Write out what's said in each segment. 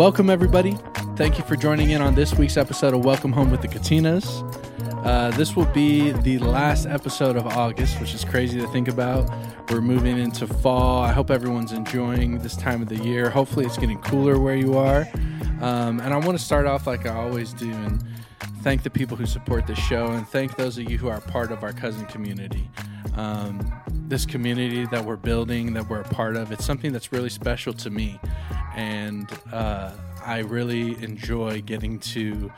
Welcome, everybody. Thank you for joining in on this week's episode of Welcome Home with the Katinas. Uh, this will be the last episode of August, which is crazy to think about. We're moving into fall. I hope everyone's enjoying this time of the year. Hopefully, it's getting cooler where you are. Um, and I want to start off like I always do and thank the people who support this show and thank those of you who are part of our Kuzin community. Um, this community that we're building, that we're a part of, it's something that's really special to me and uh, I really enjoy getting to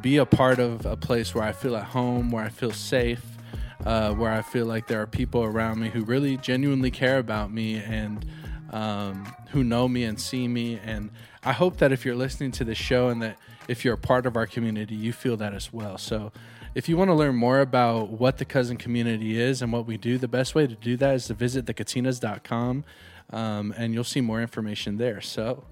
be a part of a place where I feel at home, where I feel safe, uh, where I feel like there are people around me who really genuinely care about me and um, who know me and see me. And I hope that if you're listening to this show and that if you're a part of our community, you feel that as well. So, if you want to learn more about what the Kuzin community is and what we do, the best way to do that is to visit thekatinas.com um, and you'll see more information there. So,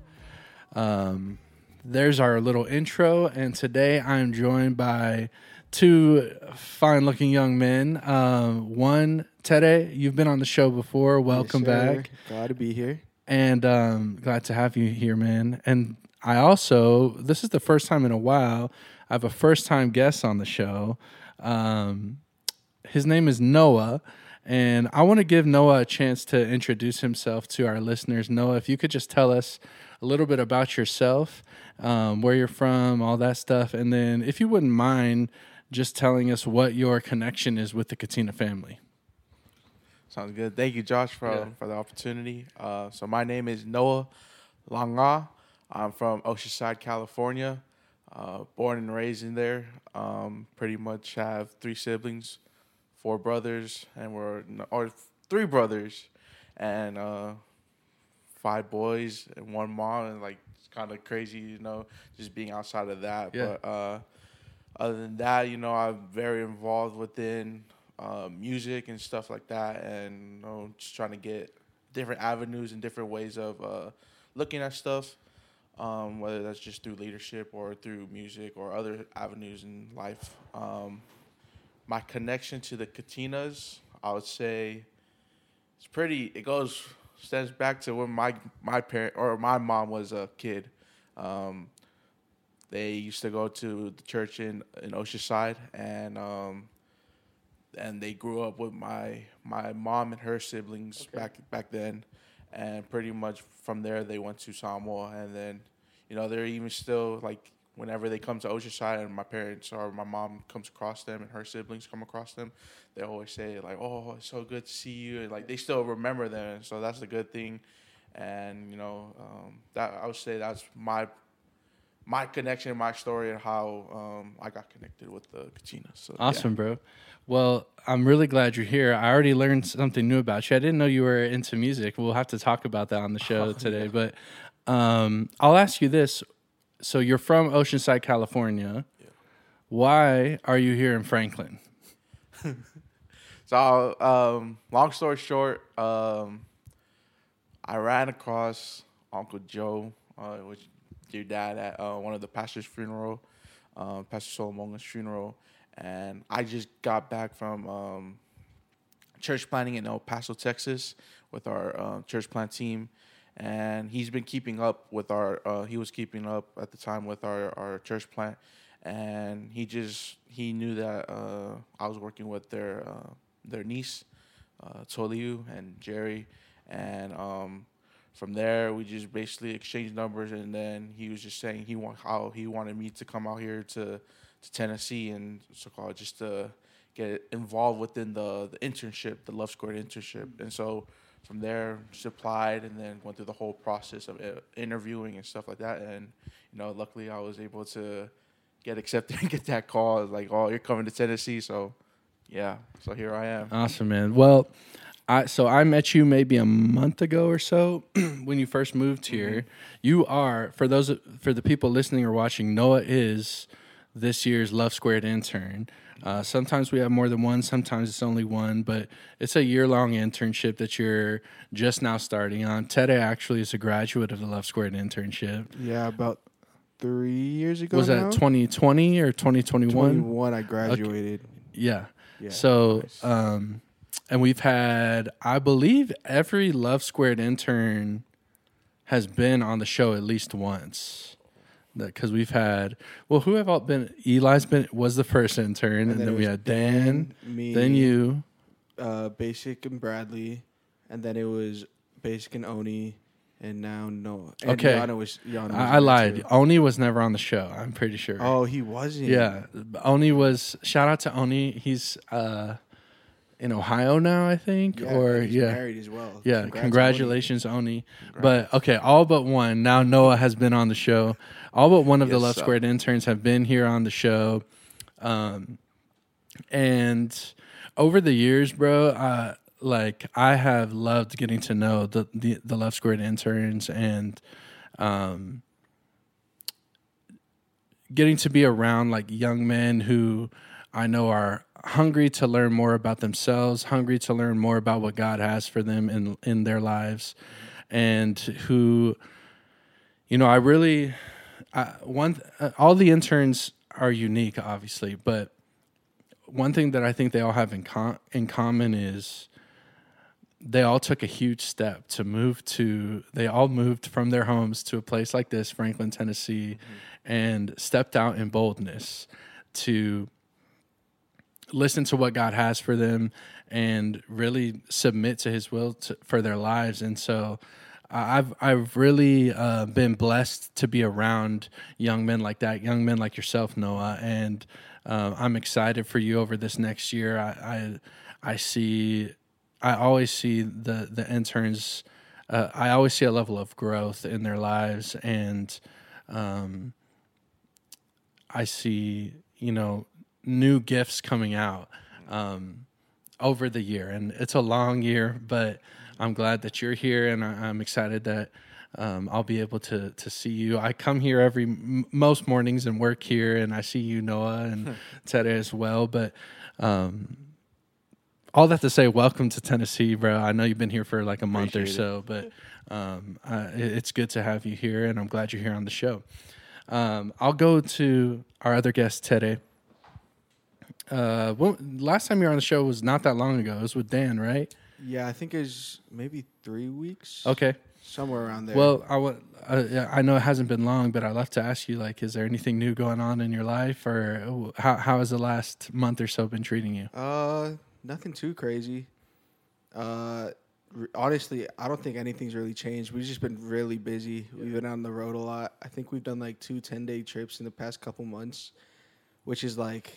um, there's our little intro, and today I'm joined by two fine-looking young men. Um, one, Tede, you've been on the show before. Welcome yes, back. Glad to be here. And um, glad to have you here, man. And I also, this is the first time in a while, I have a first-time guest on the show. Um, his name is Noah. And I want to give Noah a chance to introduce himself to our listeners. Noah, if you could just tell us a little bit about yourself, um, where you're from, all that stuff. And then, if you wouldn't mind, just telling us what your connection is with the Katina family. Sounds good. Thank you, Josh, for, yeah. for the opportunity. Uh, so, my name is Noah Langa. I'm from Oceanside, California. Uh, born and raised in there. Um, pretty much have three siblings four brothers, and we're or three brothers, and uh, five boys and one mom, and like it's kind of crazy, you know, just being outside of that. Yeah. But uh, other than that, you know, I'm very involved within uh, music and stuff like that, and you know, just trying to get different avenues and different ways of uh, looking at stuff. Um, whether that's just through leadership or through music or other avenues in life. Um, my connection to the Katinas, I would say, it's pretty. It goes stems back to when my my parent or my mom was a kid. Um, they used to go to the church in in Oceanside, and um, and they grew up with my my mom and her siblings okay. back back then, and pretty much from there they went to Samoa, and then you know they're even still like whenever they come to Oceanside and my parents or my mom comes across them and her siblings come across them, they always say like, "Oh, it's so good to see you," and like they still remember them. So that's a good thing, and you know um, that I would say that's my my connection, my story, and how um, I got connected with the Katina. So awesome, yeah. bro. Well, I'm really glad you're here. I already learned something new about you. I didn't know you were into music. We'll have to talk about that on the show oh, today. Yeah. But um, I'll ask you this: so you're from Oceanside, California. Yeah. Why are you here in Franklin? so, um, long story short, um, I ran across Uncle Joe, uh, which your dad at uh, one of the pastor's funeral, uh, Pastor Solomon's funeral, and I just got back from um, church planting in El Paso, Texas, with our uh, church plant team. And he's been keeping up with our. Uh, he was keeping up at the time with our our church plant, and he just he knew that uh, I was working with their uh, their niece, uh, Toliu and Jerry, and um, from there we just basically exchanged numbers, and then he was just saying he want how he wanted me to come out here to to Tennessee and so called just to get involved within the the internship, the Love Squared internship, and so from there just applied and then went through the whole process of uh, interviewing and stuff like that and you know luckily i was able to get accepted and get that call. Like, oh, you're coming to Tennessee, so yeah. So here I am. Awesome, man. Well, I so I met you maybe a month ago or so when you first moved here. Mm-hmm. You are for those for the people listening or watching. Noah is this year's Love Squared intern. Uh, sometimes we have more than one, sometimes it's only one, but it's a year long internship that you're just now starting on. Tere actually is a graduate of the Love Squared internship. Yeah, about three years ago. Was now? that 2020 or 2021? 21, I graduated. Okay. Yeah. yeah. So, nice. um, and we've had, I believe, every Love Squared intern has been on the show at least once. Because we've had well who have all been eli's been was the first intern and, and then, then we had dan, dan, me then you. uh, basic and bradley and then it was basic and oni and now no and okay. Yana was, Yana was I, I lied. too. oni was never on the show i'm pretty sure. Oh he wasn't. Yeah oni was shout out to oni he's uh in Ohio now, I think, yeah, or yeah, married as well. Yeah, Congrats congratulations, Oni. But okay, all but one. Now Noah has been on the show. All but one of yes, the Love Squared interns have been here on the show, um, and over the years, bro, uh, like I have loved getting to know the the, the Love Squared interns and. Um, getting to be around like young men who I know are hungry to learn more about themselves, hungry to learn more about what God has for them in in their lives, and who, you know, I really, I, one, uh, all the interns are unique, obviously, but one thing that I think they all have in com- in common is they all took a huge step to move to they all moved from their homes to a place like this franklin tennessee mm-hmm. and stepped out in boldness to listen to what God has for them and really submit to His will to, for their lives. And so, I've I've really uh, been blessed to be around young men like that, young men like yourself, Noah, and uh, I'm excited for you over this next year. I I, I see, I always see the the interns. Uh, I always see a level of growth in their lives, and um, I see you know new gifts coming out um, over the year, and it's a long year, but I'm glad that you're here, and I, am excited that um, I'll be able to to see you. I come here every m- most mornings and work here, and I see you, Noah, and Ted as well. But um, all that to say, welcome to Tennessee, bro. I know you've been here for like a month Appreciate or so, it. but um, uh, it's good to have you here, and I'm glad you're here on the show. Um, I'll go to our other guest, Tere. Uh, well, last time you were on the show was not that long ago. It was with Dan, right? Yeah, I think it's maybe three weeks. Okay, somewhere around there. Well, I w- uh, I know it hasn't been long, but I'd love to ask you, like, is there anything new going on in your life, or how how has the last month or so been treating you? Uh, nothing too crazy. Uh, honestly, I don't think anything's really changed. We've just been really busy. We've been on the road a lot. I think we've done like two 10 day trips in the past couple months, which is like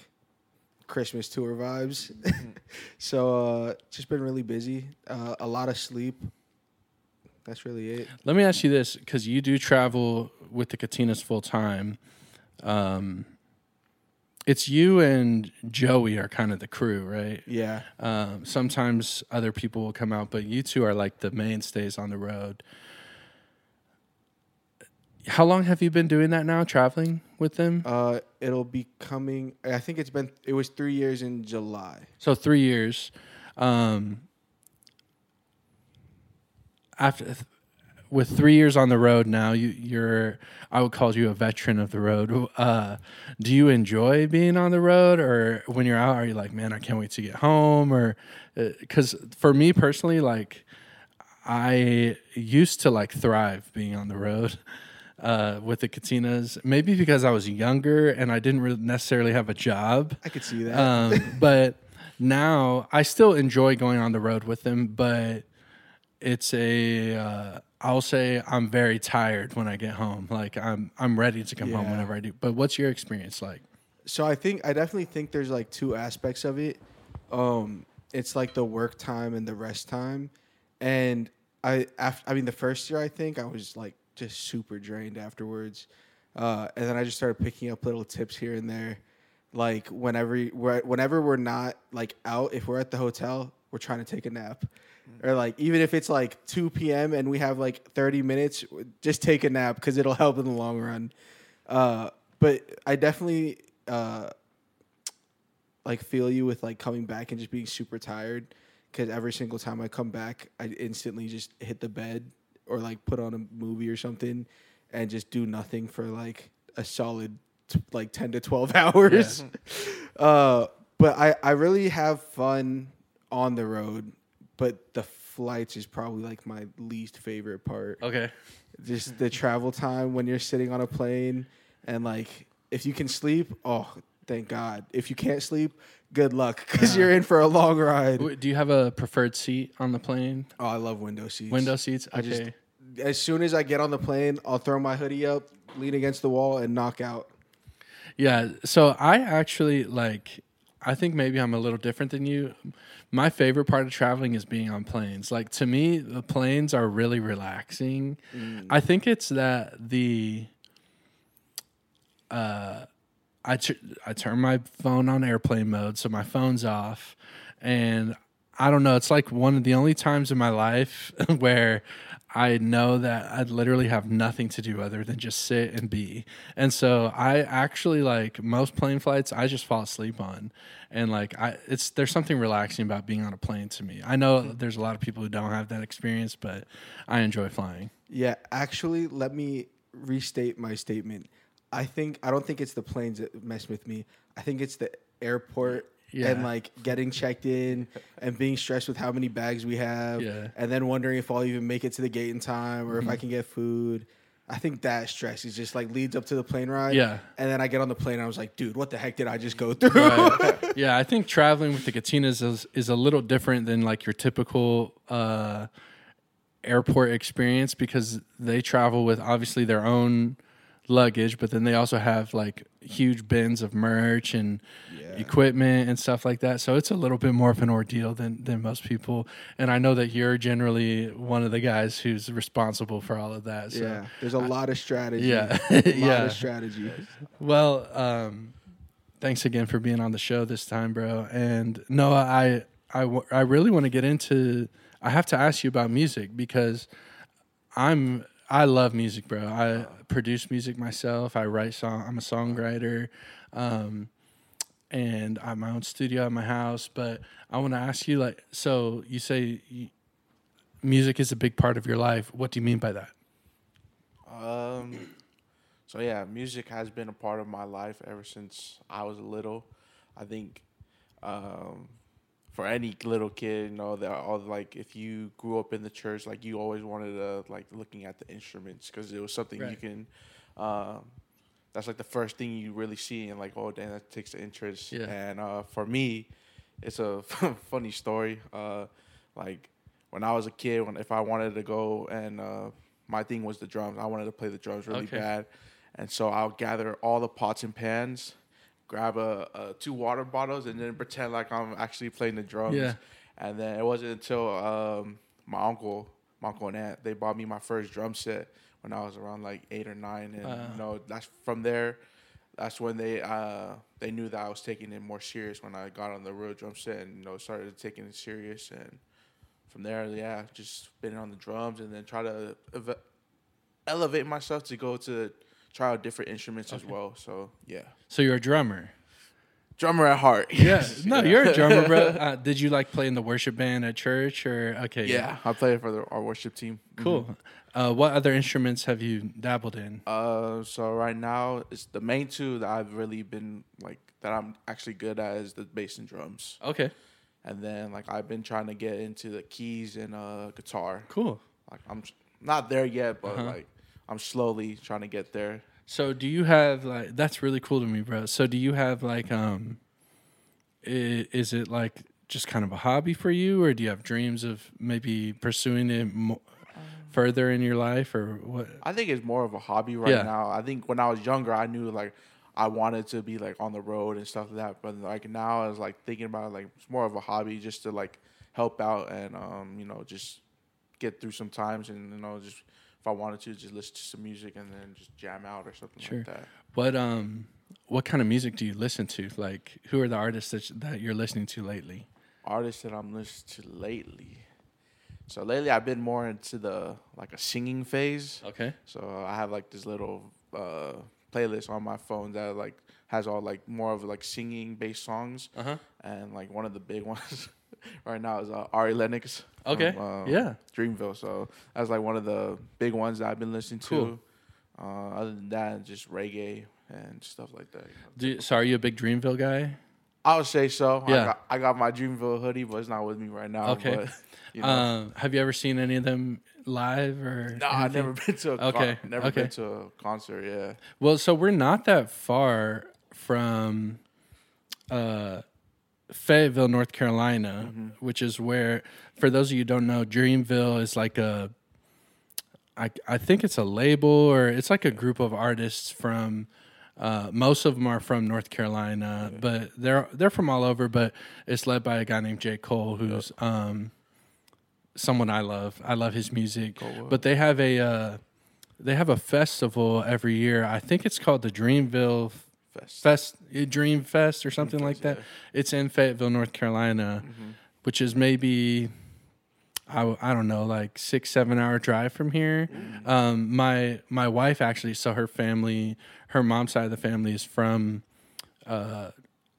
Christmas tour vibes. Mm-hmm. so uh, just been really busy. Uh, a lot of sleep. That's really it. Let me ask you this, because you do travel with the Katinas full time. Um, it's you and Joey are kind of the crew, right? Yeah. Um, sometimes other people will come out, but you two are like the mainstays on the road. How long have you been doing that now, traveling with them? Uh, it'll be coming. I think it's been. It was three years in July. So three years. Um, after with three years on the road now, you, you're. I would call you a veteran of the road. Uh, do you enjoy being on the road, or when you're out, are you like, man, I can't wait to get home? Or because uh, for me personally, like, I used to like thrive being on the road uh, with the Katinas. Maybe because I was younger and I didn't really necessarily have a job. I could see that. Um, but now I still enjoy going on the road with them, but it's a. Uh, I'll say I'm very tired when I get home. Like I'm I'm ready to come yeah. home whenever I do. But what's your experience like? So I think I definitely think there's like two aspects of it. Um, it's like the work time and the rest time, and I after, I mean the first year I think I was like just super drained afterwards. uh, and then I just started picking up little tips here and there. Like whenever we're whenever we're not like out, if we're at the hotel, we're trying to take a nap, or like even if it's like two p.m. and we have like thirty minutes, just take a nap because it'll help in the long run. Uh, but I definitely uh, like feel you with like coming back and just being super tired because every single time I come back, I instantly just hit the bed or like put on a movie or something and just do nothing for like a solid t- like 10 to 12 hours. uh, but I, I really have fun on the road, but the flights is probably like my least favorite part. Okay. Just the travel time when you're sitting on a plane and like if you can sleep, oh, thank God. If you can't sleep, good luck because you're in for a long ride. W- Do you have a preferred seat on the plane? Oh, I love window seats. Window seats. I Okay. just as soon as I get on the plane, I'll throw my hoodie up, lean against the wall, and knock out. Yeah. So I actually like. I think maybe I'm a little different than you. My favorite part of traveling is being on planes. Like to me, the planes are really relaxing. I think it's that the. Uh, I tr- I turn my phone on airplane mode, so my phone's off, and I don't know. It's like one of the only times in my life where I know that I literally have nothing to do other than just sit and be. And so I actually like most plane flights I just fall asleep on. And like I it's there's something relaxing about being on a plane to me. I know hmm. there's a lot of people who don't have that experience, but I enjoy flying. Yeah, actually, let me restate my statement. I think I don't think it's the planes that mess with me. I think it's the airport Yeah. and like getting checked in and being stressed with how many bags we have, Yeah. Mm-hmm. and then wondering if I'll even make it to the gate in time or if I can get food. I think that stress is just like leads up to the plane ride. Yeah. and then I get on the plane and I was like, dude, what the heck did I just go through? Right. yeah, I think traveling with the Katinas is, is a little different than like your typical uh, airport experience because they travel with obviously their own luggage, but then they also have like huge bins of merch and equipment and stuff like that. So it's a little bit more of an ordeal than than most people. And I know that you're generally one of the guys who's responsible for all of that. So yeah, there's a lot of strategy. Yeah. a lot Yeah. of strategy. Well, um, thanks again for being on the show this time, bro. And Noah, I I, w- I really want to get into. I have to ask you about music because I'm I love music, bro. I produce music myself. I write song. I'm a songwriter, um, and I have my own studio at my house. But I want to ask you, like, so you say you, music is a big part of your life. What do you mean by that? Um, so yeah, music has been a part of my life ever since I was little. I think, um, for any little kid, you know, that all like if you grew up in the church, like you always wanted to like looking at the instruments because it was something you can. Um, that's like the first thing you really see and like oh damn that takes the interest. Yeah. And uh, for me, it's a funny story. Uh, like when I was a kid, when if I wanted to go and uh, my thing was the drums, I wanted to play the drums really Okay. bad, and so I'll gather all the pots and pans, grab a, a two water bottles, and then pretend like I'm actually playing the drums. Yeah. And then it wasn't until um, my uncle, my uncle and aunt, they bought me my first drum set when I was around like eight or nine, and Wow. you know that's from there. That's when they uh, they knew that I was taking it more serious when I got on the real drum set and you know started taking it serious and from there yeah just been on the drums and then try to ev- elevate myself to go to try out different instruments as well. So yeah, So you're a drummer. drummer at heart. Yeah, Yes. no, you're a drummer, bro. Uh, did you like play in the worship band at church or okay? Yeah, I play for the, our worship team. cool. Uh, what other instruments have you dabbled in? Uh, so right now it's the main two that I've really been like that I'm actually good at is the bass and drums, Okay, and then like I've been trying to get into the keys and uh guitar. cool. Like I'm not there yet, but Uh-huh. like I'm slowly trying to get there. So do you have like that's really cool to me, bro. So do you have like um, i- is it like just kind of a hobby for you, or do you have dreams of maybe pursuing it mo- further in your life, or what? I think it's more of a hobby right Yeah. now. I think when I was younger, I knew like I wanted to be like on the road and stuff like that. But like now, I was like thinking about it, like it's more of a hobby just to like help out and um you know just get through some times and you know just if I wanted to, just listen to some music and then just jam out or something Sure. like that. What um what kind of music do you listen to? Like who are the artists that that you're listening to lately? Artists that I'm listening to lately. So lately, I've been more into the like a singing phase. Okay. So I have like this little uh, playlist on my phone that like has all like more of like singing based songs, Uh-huh. and like one of the big ones right now is uh, Ari Lennox. Okay. from, um, Yeah. Dreamville. So that's like one of the big ones that I've been listening Cool. to. Uh, other than that, just reggae and stuff like that. Do you, so are you a big Dreamville guy? I would say so. Yeah. I got, I got my Dreamville hoodie, but it's not with me right now. Okay. But, you know. Um, have you ever seen any of them live or? no, I've never been to a con- Okay, never okay. been to a concert. Yeah. Well, so we're not that far from uh, Fayetteville, North Carolina, which is where, for those of you who don't know, Dreamville is like a, I, I think it's a label or it's like a group of artists from, uh, most of them are from North Carolina, but they're they're from all over. But it's led by a guy named J Cole, who's um, someone I love. I love his music. But they have a uh, they have a festival every year. I think it's called the Dreamville Fest. Fest, Dream Fest, or something like that. yeah. It's in Fayetteville, North Carolina, Mm-hmm. which is maybe I, I don't know, like six seven hour drive from here. Mm-hmm. Um, my my wife actually, so her family, her mom's side of the family is from uh,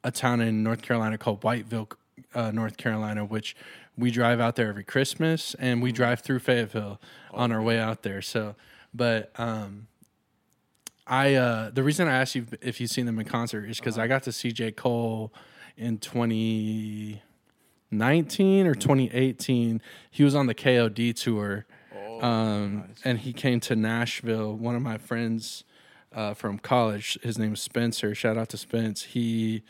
a town in North Carolina called Whiteville, uh, North Carolina, which we drive out there every Christmas, and Mm-hmm. we drive through Fayetteville on Oh, our way out there. So, but um, I uh, the reason I asked you if you've seen them in concert is because I got to see J Cole in 2019 or 2018. He was on the KOD tour, Oh, um, nice. and he came to Nashville. One of my friends uh, from college, his name is Spencer. Shout out to Spence. He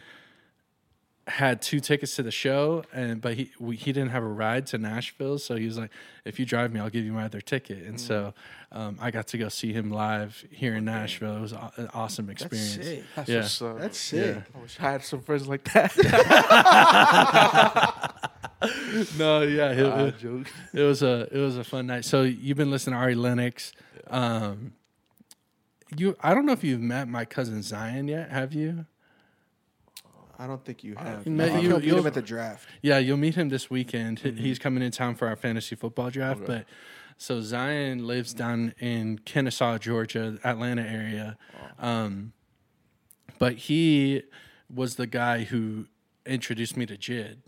had two tickets to the show, and but he we, he didn't have a ride to Nashville, so he was like, "If you drive me, I'll give you my other ticket." And so um, I got to go see him live here in Nashville. It was a- an awesome That's experience. sick. That's yeah. what's up. That's sick. Yeah. I wish I had some friends like that. No, yeah, it, it- joke. it was a it was a fun night. So you've been listening to Ari Lennox. Um, you, I don't know if you've met my cousin Zion yet. Have you? I don't think you have. You I met- think you- you'll meet him at the draft. Yeah, you'll meet him this weekend. He- He's coming in town for our fantasy football draft. Okay. But so Zion lives down in Kennesaw, Georgia, Atlanta area. Um, but he was the guy who introduced me to JID,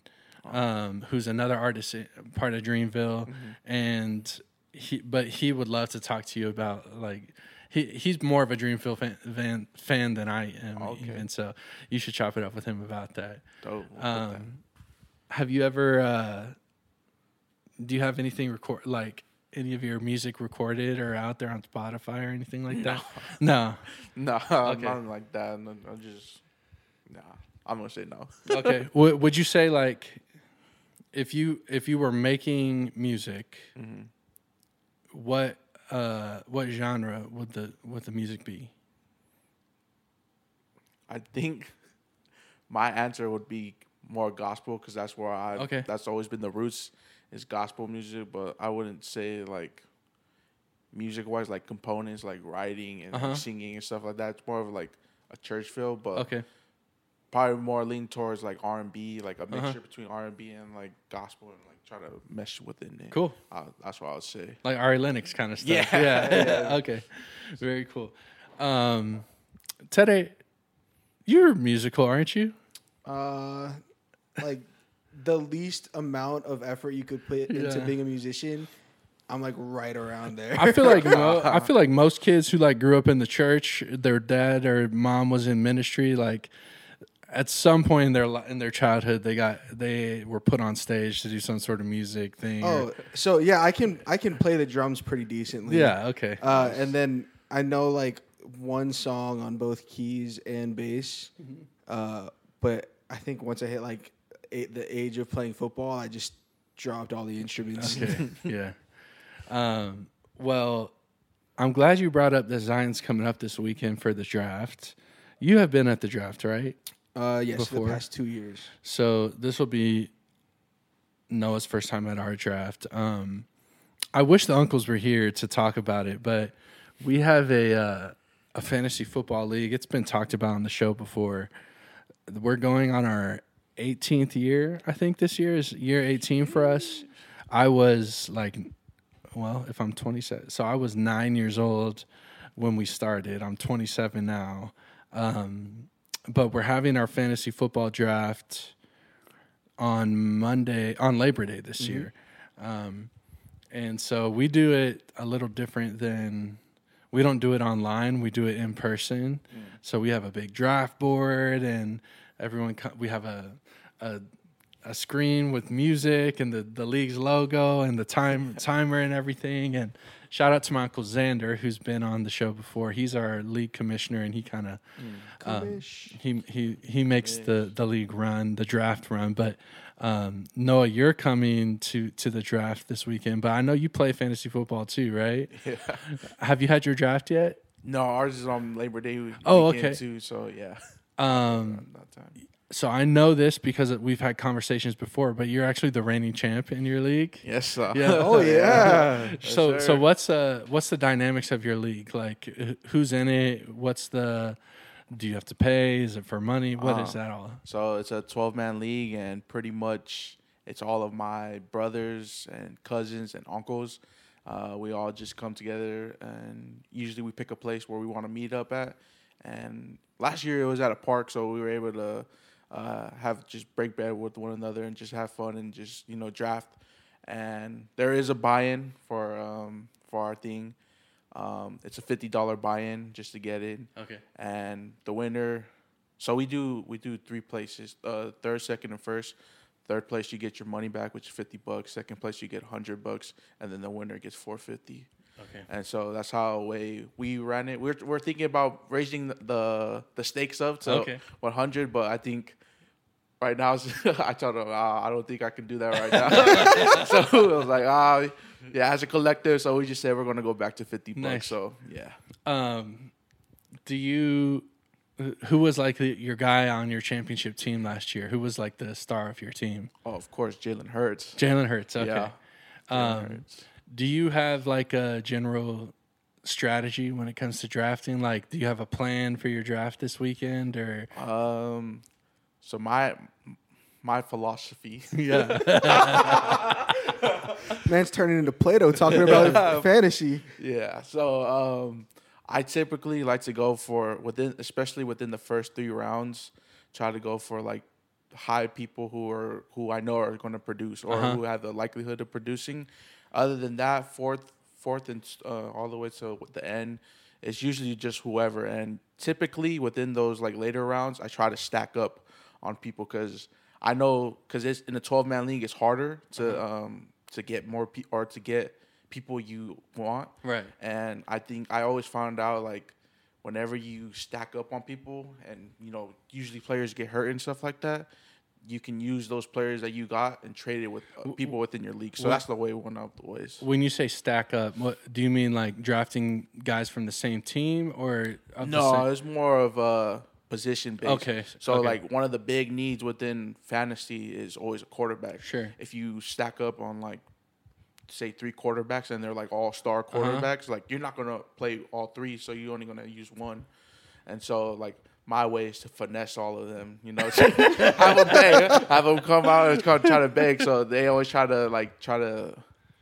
um, who's another artist, part of Dreamville, and he. But he would love to talk to you about like. He, he's more of a Dreamville fan, fan, fan than I am, Okay. even so. You should chop it up with him about that. Dope. We'll put that. Um, have you ever? Uh, do you have anything record like any of your music recorded or out there on Spotify or anything like that? No. No, Okay. nothing like that. I'm just, nah. I'm gonna say no. Okay. w- would you say like if you if you were making music, Mm-hmm. what uh what genre would the would the music be? I think my answer would be more gospel because that's where I. Okay. That's always been the roots is gospel music, but I wouldn't say like music wise like components like writing and Uh-huh. singing and stuff like that. It's more of like a church feel, but Okay. Probably more lean towards like R and B, like a Uh-huh. mixture between R and B and like gospel and like try to mesh within it. Cool. Uh, that's what I would say. Like Ari Lennox kind of stuff. Yeah. Yeah. yeah. Okay. Very cool. Um Teddy, you're musical, aren't you? Uh, like the least amount of effort you could put into Yeah. being a musician, I'm like right around there. I feel like mo- I feel like most kids who like grew up in the church, their dad or mom was in ministry. Like at some point in their in their childhood, they got they were put on stage to do some sort of music thing. or- oh, so yeah, I can I can play the drums pretty decently. yeah. Okay. Uh, and then I know like one song on both keys and bass. Mm-hmm. Uh, but I think once I hit like a- the age of playing football, I just dropped all the instruments. Okay. yeah. Um, well, I'm glad you brought up the Zion's coming up this weekend for the draft. You have been at the draft, right? Uh, yes, Before? the past two years. So this will be Noah's first time at our draft. Um, I wish the uncles were here to talk about it, but we have a uh, a fantasy football league. It's been talked about on the show before. We're going on our 18th year. I think this year is year 18 for us. I was like, well, if I'm 27, so I was nine years old when we started. I'm 27 now. Um, but we're having our fantasy football draft on Monday, on Labor Day this Mm-hmm. year. Um, and so we do it a little different than we don't do it online. We do it in person. So we have a big draft board and everyone, co- we have a, a, a screen with music and the, the league's logo and the time timer and everything. And shout out to my uncle Xander, who's been on the show before. He's our league commissioner and he kind of, um, Commish. he he he makes the the league run, the draft run. But um, Noah, you're coming to to the draft this weekend. But I know you play fantasy football too, right? Yeah. Have you had your draft yet? No, ours is on Labor Day. week- Oh, okay. Too, so yeah. Um, Not time. So I know this because we've had conversations before. But you're actually the reigning champ in your league. Yes. Sir. Yeah. Oh yeah. so Yes, so what's uh what's the dynamics of your league? Like who's in it? What's the do you have to pay? Is it for money? What is Uh, that all? So it's a 12 man league, and pretty much it's all of my brothers and cousins and uncles. Uh, we all just come together, and usually we pick a place where we want to meet up at. And last year it was at a park, so we were able to uh, have just break bread with one another and just have fun and just you know draft. And there is a buy-in for um, for our thing. Um, it's a fifty dollar buy-in just to get in Okay. and the winner. So we do we do three places: uh, third, second, and first. Third place, you get your money back, which is fifty bucks. Second place, you get hundred bucks, and then the winner gets four fifty. Okay. And so that's how way we ran it. We're we're thinking about raising the the, stakes up to Okay. one hundred, but I think. Right now, I told him ah, I don't think I can do that right now. so I was like, ah, yeah, as a collective. So we just said we're gonna go back to fifty bucks. Nice. So yeah, Um, do you? Who was like the, your guy on your championship team last year? Who was like the star of your team? oh, of course, Jalen Hurts. Jalen Hurts. Okay. Yeah. Jalen Um, Hurts. Do you have like a general strategy when it comes to drafting? Like, do you have a plan for your draft this weekend or? Um, so my my philosophy. Yeah. Man's turning into Plato talking about fantasy. yeah. So um, I typically like to go for within, especially within the first three rounds, try to go for like high people who are who I know are going to produce or Uh-huh. who have the likelihood of producing. Other than that, fourth, fourth, and uh, all the way to the end. It's usually just whoever, and typically within those like later rounds, I try to stack up on people because I know because it's in a twelve man league, it's harder to um to get more pe- or to get people you want. Right. And I think I always found out like whenever you stack up on people and you know usually players get hurt and stuff like that, you can use those players that you got and trade it with uh, people within your league. So that's the way one of the ways. When you say stack up, what do you mean? Like drafting guys from the same team or? No, it's more of a position based. Okay, So okay. like one of the big needs within fantasy is always a quarterback. Sure. If you stack up on like say three quarterbacks and they're like all star Uh-huh. quarterbacks, like you're not gonna play all three, so you're only gonna use one. And so like my way is to finesse all of them, you know, have them beg, have them come out and come try to beg. So they always try to like try to,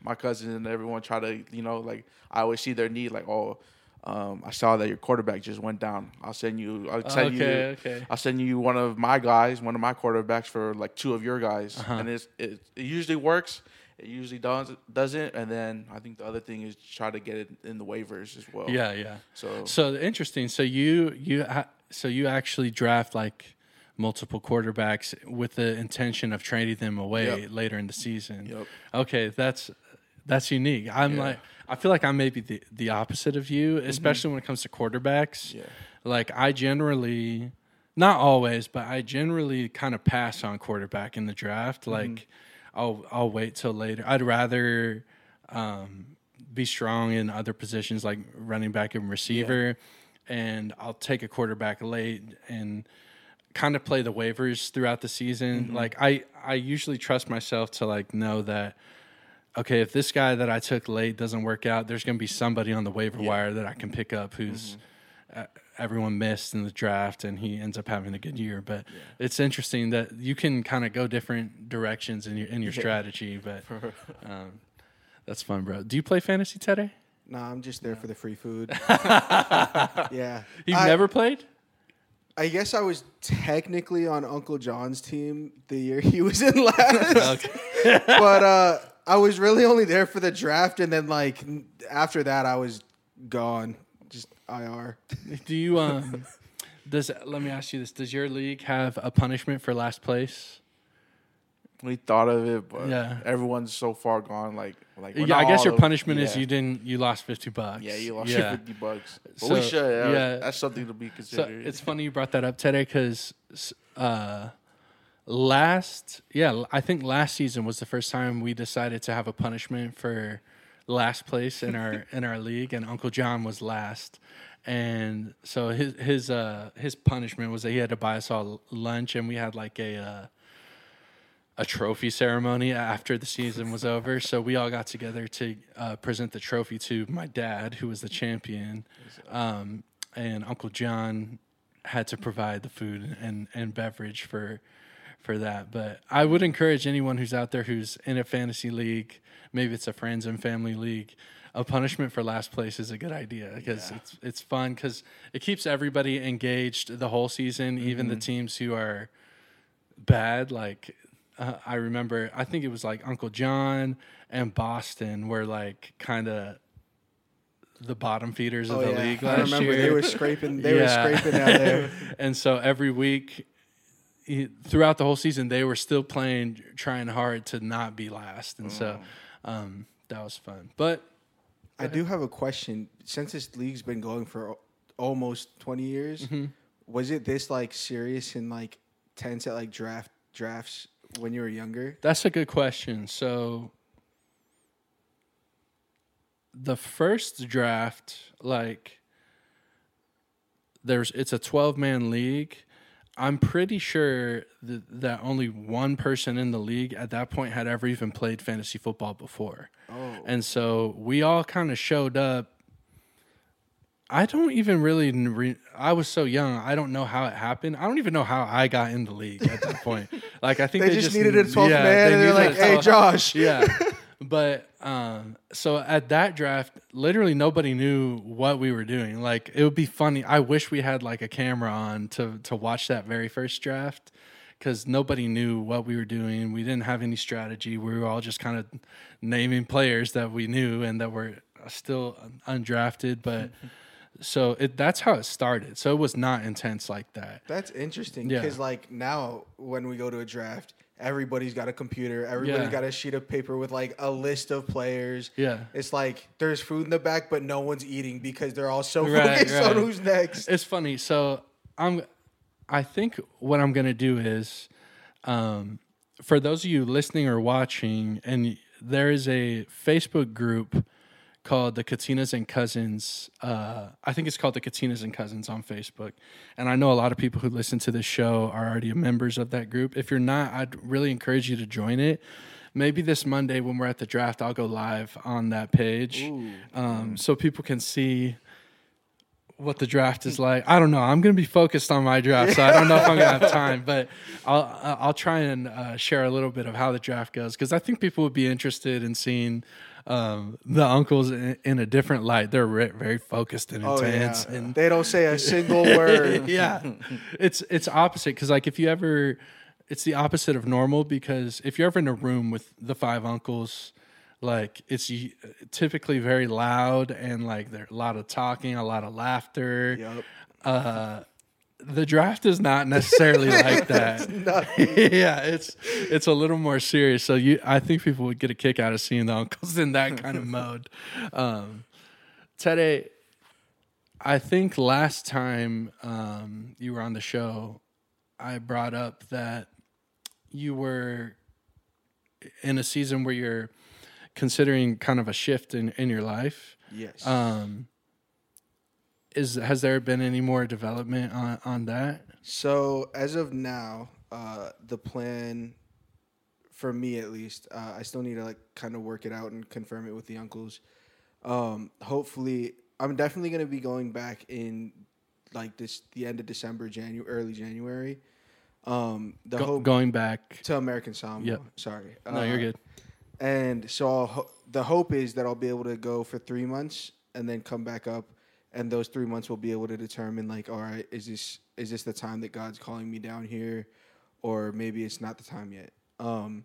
my cousins and everyone try to, you know, like I always see their need, like oh, um, I saw that your quarterback just went down. I'll send you. I'll send you. Okay, okay. I'll send you one of my guys, one of my quarterbacks for like two of your guys, Uh-huh. and it's, it it usually works. It usually does doesn't, and then I think the other thing is try to get it in the waivers as well. Yeah, yeah. So So interesting. So you you ha- so you actually draft like multiple quarterbacks with the intention of trading them away Yep. later in the season. Yep. Okay, that's that's unique. I'm Yeah. like I feel like I'm maybe the the opposite of you, especially when it comes to quarterbacks. Mm-hmm. Yeah. Like I generally not always, but I generally kind of pass on quarterback in the draft. Mm-hmm. I'll I'll wait till later. I'd rather um, be strong in other positions like running back and receiver, and I'll take a quarterback late and kind of play the waivers throughout the season. Like I I usually trust myself to like know that okay, if this guy that I took late doesn't work out, there's going to be somebody on the waiver wire that I can pick up who's Mm-hmm. Everyone missed in the draft and he ends up having a good year. But it's interesting that you can kind of go different directions in your in your strategy. But um, that's fun, bro. Do you play fantasy today? Nah, I'm just there for the free food. yeah. You've I- never played? I guess I was technically on Uncle John's team the year he was in last. but uh, I was really only there for the draft, and then like after that, I was gone, just IR. Do you um? Does let me ask you this? Does your league have a punishment for last place? We thought of it, but Yeah. everyone's so far gone. Like, like Yeah, I guess all your of- punishment is yeah. you didn't you lost fifty bucks. Yeah, you lost Yeah. fifty bucks. But So, we should. Yeah, yeah. that's something to be So considered. it's funny you brought that up today because uh, last yeah I think last season was the first time we decided to have a punishment for last place in our in our league, and Uncle John was last. And so his his uh his punishment was that he had to buy us all lunch, and we had like a uh, a trophy ceremony after the season was over. So we all got together to uh, present the trophy to my dad, who was the champion, um, and Uncle John had to provide the food and, and beverage for for that. But I would encourage anyone who's out there who's in a fantasy league, maybe it's a friends and family league. A punishment for last place is a good idea because it's it's fun because it keeps everybody engaged the whole season, even the teams who are bad. Like uh, I remember, I think it was like Uncle John and Boston were like kind of the bottom feeders of the league Oh, I last remember year. they were scraping. They Yeah. were scraping out there. and so every week throughout the whole season they were still playing trying hard to not be last and so um, that was fun but I do have a question. Since this league's been going for almost twenty years, Mm-hmm. was it this like serious and like tense at like draft drafts when you were younger? that's a good question so the first draft like there's it's a 12 man league i'm pretty sure that, that only one person in the league at that point had ever even played fantasy football before Oh, And so we all kind of showed up. I don't even really, re- I was so young. I don't know how it happened. I don't even know how I got in the league at that point. Like I think they, they, just, needed a twelfth yeah, man, and they're like, "Hey, Josh." yeah. But um, so at that draft, literally nobody knew what we were doing. Like it would be funny. I wish we had like a camera on to to watch that very first draft because nobody knew what we were doing. We didn't have any strategy. We were all just kind of naming players that we knew and that were still undrafted. But so it, that's how it started. So it was not intense like that. That's interesting Yeah. because like now when we go to a draft, everybody's got a computer, everybody's Yeah. got a sheet of paper with like a list of players. Yeah. It's like there's food in the back, but no one's eating because they're all so Right, focused right. on who's next. It's funny. So I'm, I think what I'm gonna do is, um, for those of you listening or watching, and there is a Facebook group called the Katinas and Cousins. Uh, I think it's called the Katinas and Cousins on Facebook, and I know a lot of people who listen to this show are already members of that group. If you're not, I'd really encourage you to join it. Maybe this Monday when we're at the draft, I'll go live on that page, um, so people can see what the draft is like. I don't know. I'm going to be focused on my draft, so I don't know if I'm going to have time. But I'll I'll try and uh, share a little bit of how the draft goes because I think people would be interested in seeing um, the uncles in, in a different light. They're re- very focused and Oh intense, yeah, and they don't say a single word. yeah, it's it's opposite because like if you ever, it's the opposite of normal because if you're ever in a room with the five uncles, like it's typically very loud and like there's a lot of talking, a lot of laughter. Yup. Uh, the draft is not necessarily like that. yeah, it's it's a little more serious. So you, I think people would get a kick out of seeing the uncles in that kind of mode. Um, Tede, I think last time um, you were on the show, I brought up that you were in a season where you're considering kind of a shift in, in your life. Yes. Um, is has there been any more development on, on that? So as of now, uh, the plan for me at least. Uh, I still need to like kind of work it out and confirm it with the uncles. Um, hopefully, I'm definitely gonna be going back in like this the end of December, January, early January. Um, the Go- hope going back. to American Samoa. Yep. Sorry. No, you're Uh, good. And so I'll ho- the hope is that I'll be able to go for three months and then come back up, and those three months will be able to determine like, all right, is this is this the time that God's calling me down here, or maybe it's not the time yet. Um,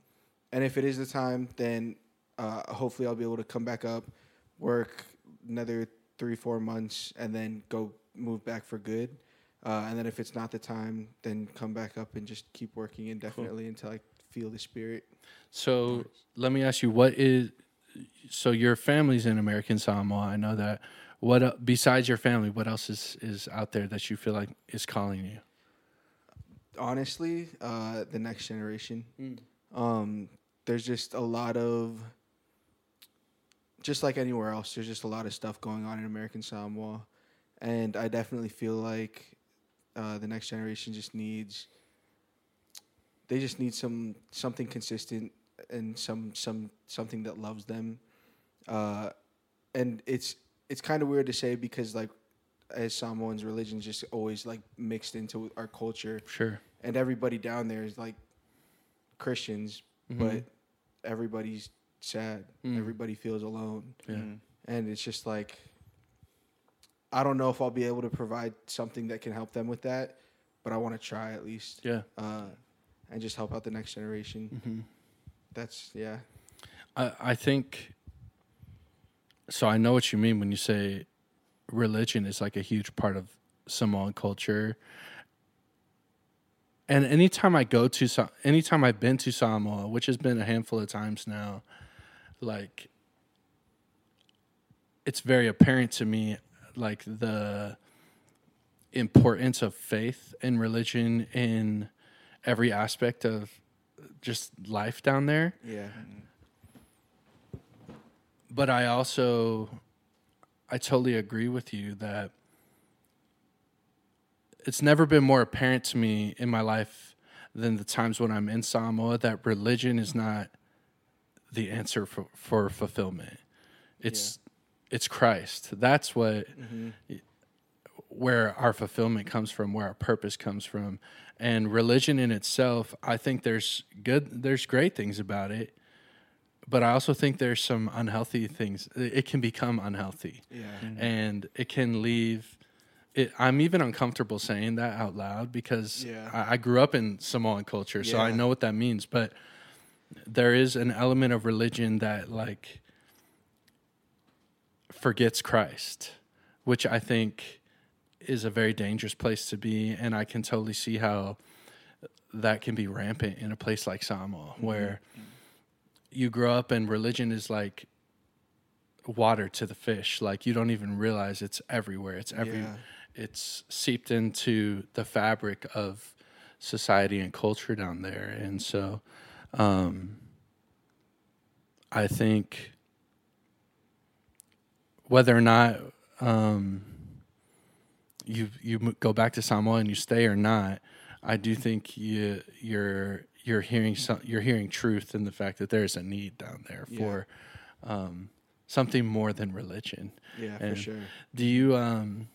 and if it is the time, then uh, hopefully I'll be able to come back up, work another three four months, and then go move back for good. Uh, and then if it's not the time, then come back up and just keep working indefinitely until I feel the spirit. So let me ask you, what is so your family's in American Samoa? I know that. What besides your family? What else is is out there that you feel like is calling you? honestly, uh, the next generation. Um, there's just a lot of, just like anywhere else, there's just a lot of stuff going on in American Samoa, and I definitely feel like uh, the next generation just needs. They just need some something consistent and some some something that loves them, uh, and it's it's kind of weird to say because like as Samoans, religion's just always like mixed into our culture Sure. and everybody down there is like Christians, but everybody's sad. Mm. Everybody feels alone, Yeah. Mm-hmm. and it's just like I don't know if I'll be able to provide something that can help them with that, but I want to try at least, Yeah. uh, and just help out the next generation. hmm That's yeah, I I think. So I know what you mean when you say religion is like a huge part of Samoan culture. And anytime I go to Sa- anytime I've been to Samoa, which has been a handful of times now, like it's very apparent to me like the importance of faith and religion in every aspect of just life down there. Yeah, mm-hmm. But I also I totally agree with you that it's never been more apparent to me in my life than the times when I'm in Samoa that religion is not the answer for, for fulfillment. It's it's Christ. That's what mm-hmm. where our fulfillment comes from, where our purpose comes from. And religion in itself, I think there's good there's great things about it but I also think there's some unhealthy things. It it can become unhealthy, yeah, mm-hmm. and it can leave. It, I'm even uncomfortable saying that out loud because Yeah. I, I grew up in Samoan culture, so I know what that means. But there is an element of religion that like forgets Christ, which I think is a very dangerous place to be, and I can totally see how that can be rampant in a place like Samoa, mm-hmm. where mm-hmm. You grow up and religion is like water to the fish. Like you don't even realize it's everywhere. It's every Yeah. it's seeped into the fabric of society and culture down there. And so um I think whether or not um you you go back to Samoa and you stay or not, I do think you you're you're hearing some, you're hearing truth in the fact that there's a need down there Yeah. for um, something more than religion. yeah, And for sure. Do you um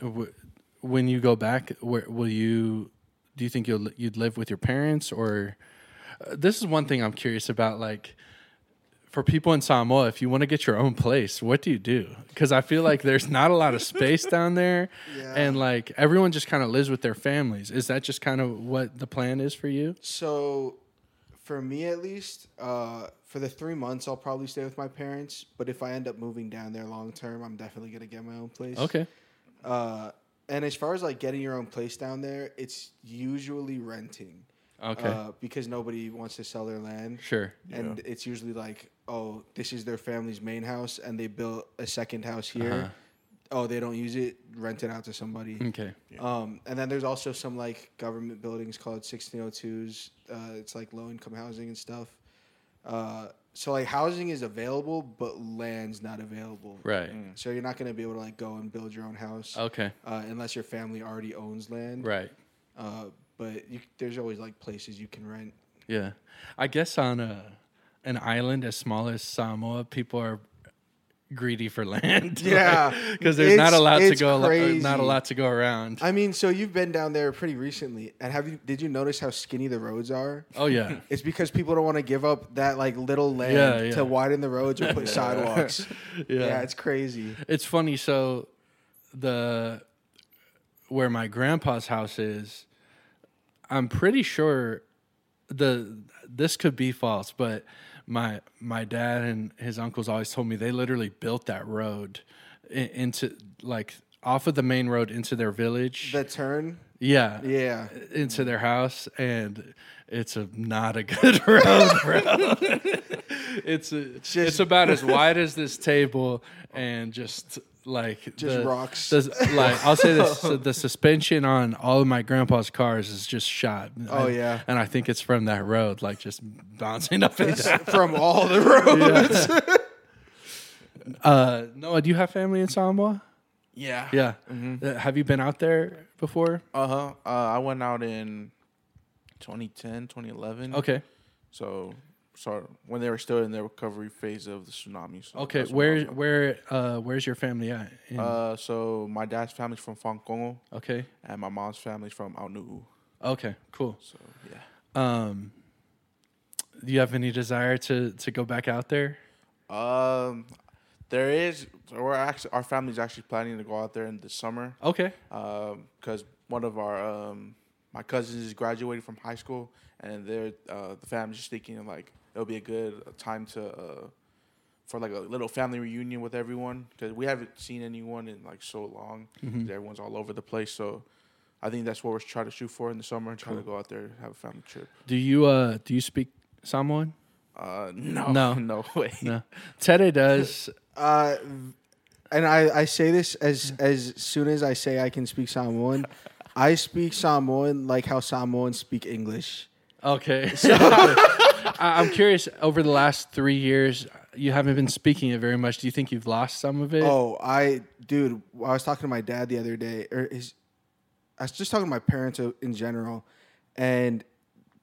w- when you go back, where will you? Do you think you'll you'd live with your parents or? Uh, this is one thing I'm curious about. Like for people in Samoa, if you want to get your own place, what do you do? Because I feel like there's not a lot of space down there, Yeah. and like everyone just kind of lives with their families. Is that just kind of what the plan is for you? So, for me at least, uh, for the three months, I'll probably stay with my parents. But if I end up moving down there long term, I'm definitely gonna get my own place. Okay. Uh, and as far as like getting your own place down there, it's usually renting. Okay. Uh, because nobody wants to sell their land. sure. And it's usually like, oh, this is their family's main house, and they built a second house here. Uh-huh. Oh, they don't use it, rent it out to somebody. Okay. Um, and then there's also some like government buildings called 1602s. Uh, it's like low income housing and stuff. Uh, so like housing is available, but land's not available. Right. So you're not gonna be able to like go and build your own house Okay. uh, unless your family already owns land. Right. Uh, but you, there's always like places you can rent. Yeah, I guess on a an island as small as Samoa, people are greedy for land. Yeah. because there's not a lot to go. Not a lot to go around. I mean, so you've been down there pretty recently, and have you? Did you notice how skinny the roads are? Oh yeah, It's because people don't want to give up that like little land Yeah, yeah. to widen the roads or put sidewalks. yeah. Yeah. it's crazy. It's funny. So the where my grandpa's house is, I'm pretty sure the this could be false, but my my dad and his uncles always told me they literally built that road into like off of the main road into their village. The turn, yeah, yeah. into their house, and it's a not a good road, bro. it's a, it's about as wide as this table, and just like Just the- rocks. the- like I'll say this: so the suspension on all of my grandpa's cars is just shot. Oh, And- yeah. and I think it's from that road, like just bouncing up and down. From all the roads. Uh, Noah, do you have family in Samoa? Yeah. Yeah. Mm-hmm. Uh, have you been out there before? Uh-huh. Uh I went out in 2010, 2011. Okay. So, so when they were still in the recovery phase of the tsunami. So Okay. that's when I Where where uh where's your family at? In- Uh, so my dad's family's from Fankongo, okay. and my mom's family's from Aunu'u. Okay. Cool. So yeah. Um, do you have any desire to to go back out there? Um, there is. We're actually our family's actually planning to go out there in the summer. Okay. because one of our um, my cousins is graduating from high school, and they're uh, the family's just thinking like it'll be a good time to uh, for like a little family reunion with everyone because we haven't seen anyone in like so long. Everyone's all over the place, so I think that's what we're trying to shoot for in the summer and try to go out there and have a family trip. Do you uh do you speak Samoan? Uh, no, No. no way. No. Tere does. Uh, and I, I say this as as soon as I say I can speak Samoan. I speak Samoan like how Samoans speak English. Okay. I, I'm curious. Over the last three years, you haven't been speaking it very much. Do you think you've lost some of it? Oh, I dude, I was talking to my dad the other day, or his, I was just talking to my parents in general, and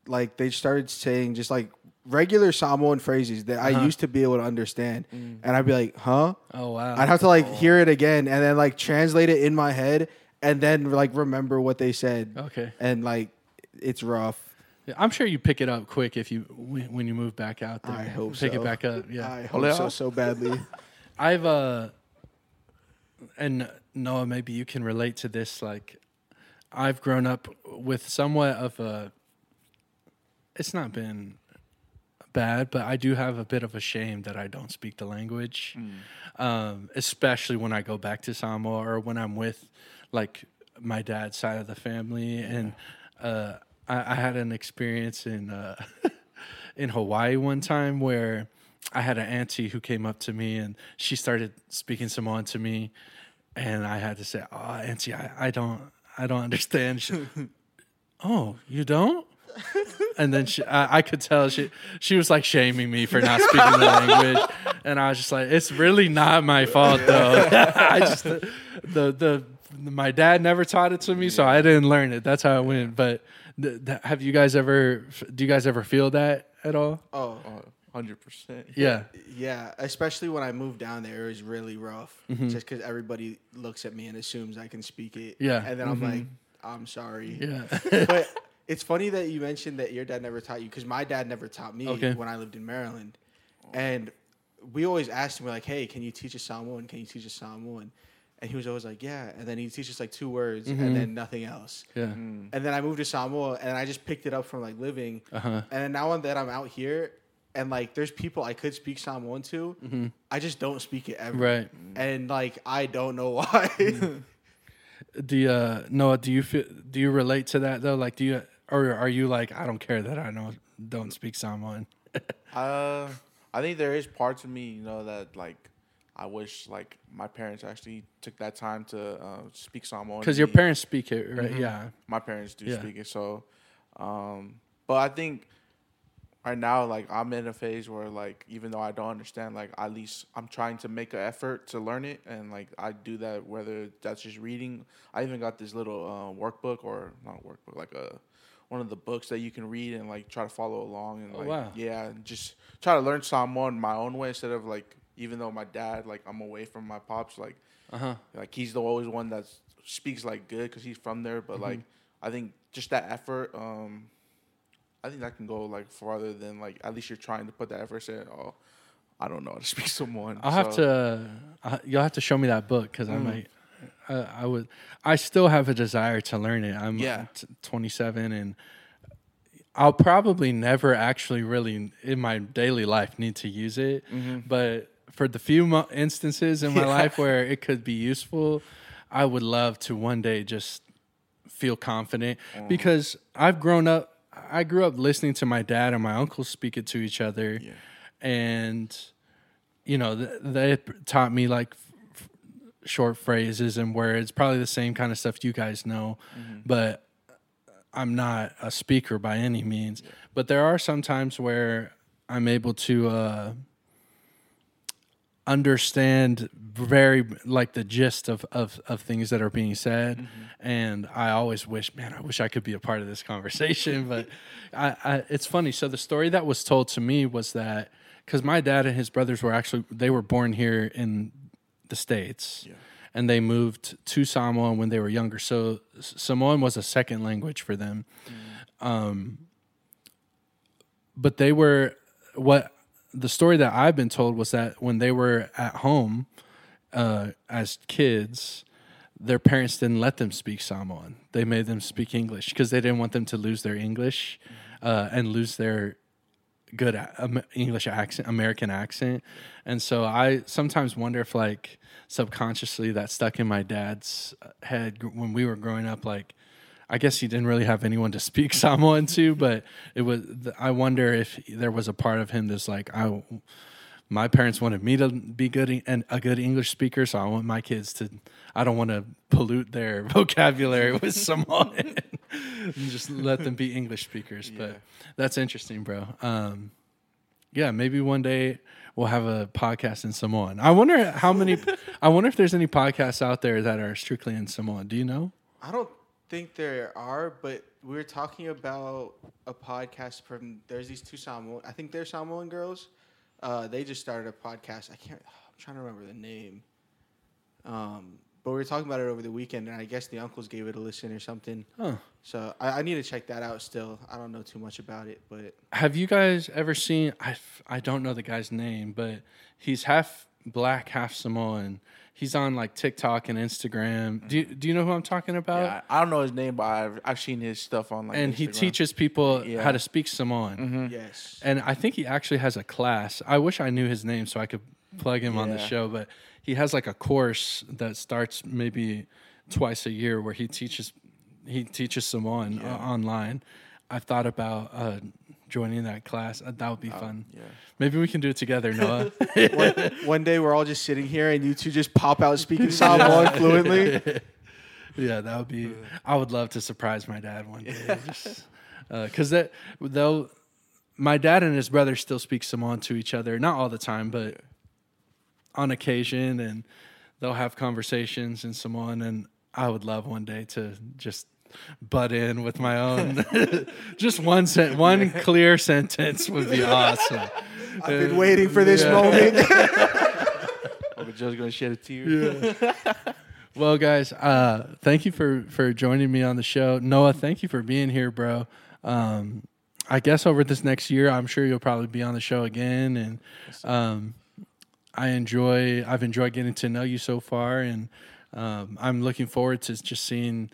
like they started saying just like regular Samoan phrases that I uh-huh. used to be able to understand, mm. and I'd be like, "Huh?" Oh wow. I'd have to like oh. hear it again and then like translate it in my head and then like remember what they said. Okay. And like it's rough. Yeah, I'm sure you pick it up quick if you when you move back out there. I hope so. pick so. it back up. Yeah. I hope so so badly. I've uh and Noah, maybe you can relate to this. Like, I've grown up with somewhat of a. It's not been bad, but I do have a bit of a shame that I don't speak the language, um, especially when I go back to Samoa or when I'm with, like, my dad's side of the family. And uh, I, I had an experience in uh, in Hawaii one time where I had an auntie who came up to me and she started speaking Samoan to me, and I had to say, "Oh, auntie, I, I don't, I don't understand." She, oh, you don't? And then she, I, I could tell she she was like shaming me for not speaking the language, and I was just like, "It's really not my fault though." I just the, the the my dad never taught it to me, so I didn't learn it. That's how it went. But th- th- have you guys ever? Do you guys ever feel that at all? Oh. Hundred percent. Yeah. Yeah, especially when I moved down there, it was really rough. Just because everybody looks at me and assumes I can speak it. Mm-hmm. Yeah. and then I'm like, I'm sorry. Yeah. but it's funny that you mentioned that your dad never taught you because my dad never taught me Okay. when I lived in Maryland, and we always asked him we're like, "Hey, can you teach us Samoan? Can you teach us Samoan?" And he was always like, "Yeah," and then he teach us like two words and then nothing else. yeah. And then I moved to Samoa and I just picked it up from like living. Uh-huh. And now that I'm out here and like there's people I could speak Samoan to, I just don't speak it ever. Right. And like I don't know why. Do you, uh, Noah? Do you feel? Do you relate to that though? Like, do you, or are you like, I don't care that I know don't speak Samoan? Uh, I think there is parts of me, you know, that like I wish like my parents actually took that time to uh, speak Samoan. Because your parents speak it, right? Yeah. my parents do Yeah. speak it. So, um, but I think right now, like I'm in a phase where like even though I don't understand, like at least I'm trying to make an effort to learn it, and like I do that whether that's just reading. I even got this little uh, workbook or not workbook, like a one of the books that you can read and like try to follow along and Oh, like wow. yeah, and just try to learn Samoan my own way instead of like even though my dad like I'm away from my pops like Uh huh. like he's the always one that speaks like good because he's from there. But like Mm-hmm. I think just that effort, um, I think that can go like farther than like at least you're trying to put that effort. in oh, I don't know how to speak Samoan I'll have to. Uh, you'll have to show me that book because I Mm. might. Uh, I would. I still have a desire to learn it. I'm Yeah. t- 27 and I'll probably never actually really in my daily life need to use it. But for the few mo- instances in my life where it could be useful, I would love to one day just feel confident because I've grown up. I grew up listening to my dad and my uncle speak it to each other, Yeah. and you know th- they taught me like f- short phrases and words, probably the same kind of stuff you guys know, but I'm not a speaker by any means. But there are some times where I'm able to uh, understand very like the gist of, of, of things that are being said. And I always wish, man, I wish I could be a part of this conversation. but I, I, it's funny. So the story that was told to me was that because my dad and his brothers were actually they were born here in the states. Yeah. And they moved to Samoa when they were younger. So Samoan was a second language for them. Um, but they were what the story that I've been told was that when they were at home uh, as kids, their parents didn't let them speak Samoan. They made them speak English because they didn't want them to lose their English uh, and lose their good English accent, American accent. And so I sometimes wonder if, like, subconsciously that stuck in my dad's head when we were growing up. Like, I guess he didn't really have anyone to speak Samoan to, but it was. I wonder if there was a part of him that's like, I, my parents wanted me to be good and a good English speaker, so I want my kids to. I don't want to pollute their vocabulary with Samoan. and just let them be English speakers. Yeah. But that's interesting, bro. Um, yeah, maybe one day we'll have a podcast in Samoan. I wonder how many. I wonder if there's any podcasts out there that are strictly in Samoan. Do you know? I don't think there are, but we were talking about a podcast from. There's these two Samoan. I think they're Samoan girls. Uh, they just started a podcast. I can't. I'm trying to remember the name. Um, but we were talking about it over the weekend, and I guess the uncles gave it a listen or something. Huh. So I, I need to check that out. Still, I don't know too much about it, but Have you guys ever seen? I I don't know the guy's name, but he's half black, half Samoan. He's on like TikTok and Instagram. Do you, do you know who I'm talking about? yeah, I I don't know his name, but I've I've seen his stuff on like and he teaches people Yeah. how to speak Samoan. Mm-hmm. yes, And I think he actually has a class. I wish I knew his name so I could plug him on the show, but he has like a course that starts maybe twice a year where he teaches he teaches Samoan uh, online. I've thought about uh, joining that class. Uh, that would be fun. Yeah. Maybe we can do it together, Noah. one, one day we're all just sitting here, and you two just pop out speaking Samoan fluently. yeah, that would be. I would love to surprise my dad one day, because that they'll. My dad and his brother still speak Samoan to each other, not all the time, but on occasion, and they'll have conversations in Samoan. And I would love one day to just butt in with my own, just one sent, one clear sentence would be awesome. I've been waiting for this moment. Uncle Joe's gonna shed a tear. Yeah. Well, guys, uh, thank you for for joining me on the show. Noah, thank you for being here, bro. Um, I guess over this next year, I'm sure you'll probably be on the show again, and um, I enjoy. I've enjoyed getting to know you so far, and um, I'm looking forward to just seeing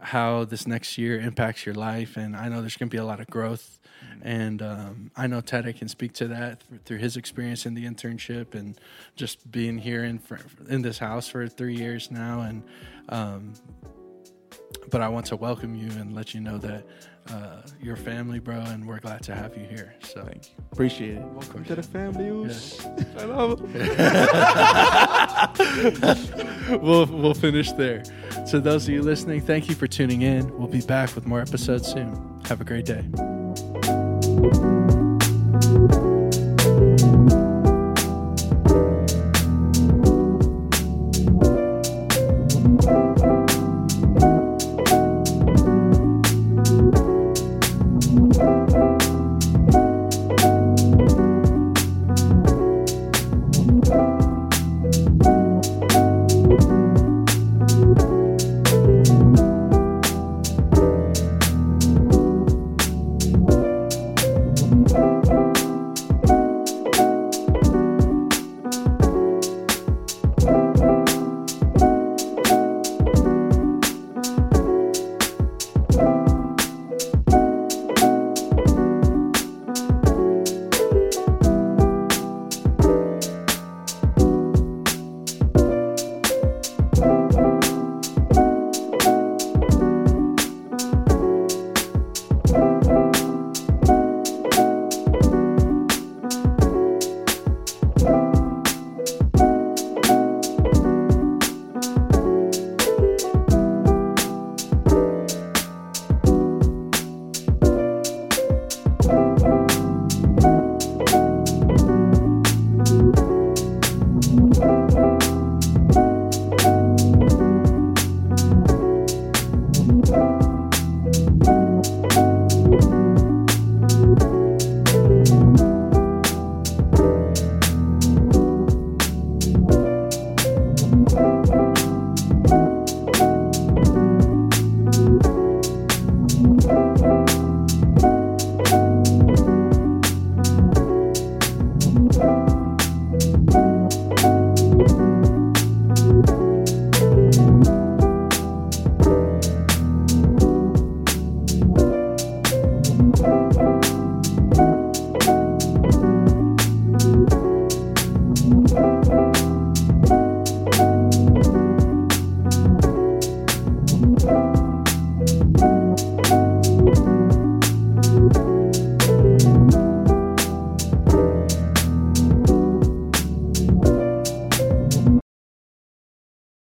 how this next year impacts your life. And I know there's going to be a lot of growth, and um, I know Ted can speak to that through his experience in the internship and just being here in in this house for three years now. And um, but I want to welcome you and let you know that uh, you're family, bro, and we're glad to have you here. So Thank you. Appreciate it. Welcome to the family. I love it. we'll we'll finish there. So those of you listening, thank you for tuning in. We'll be back with more episodes soon. Have a great day.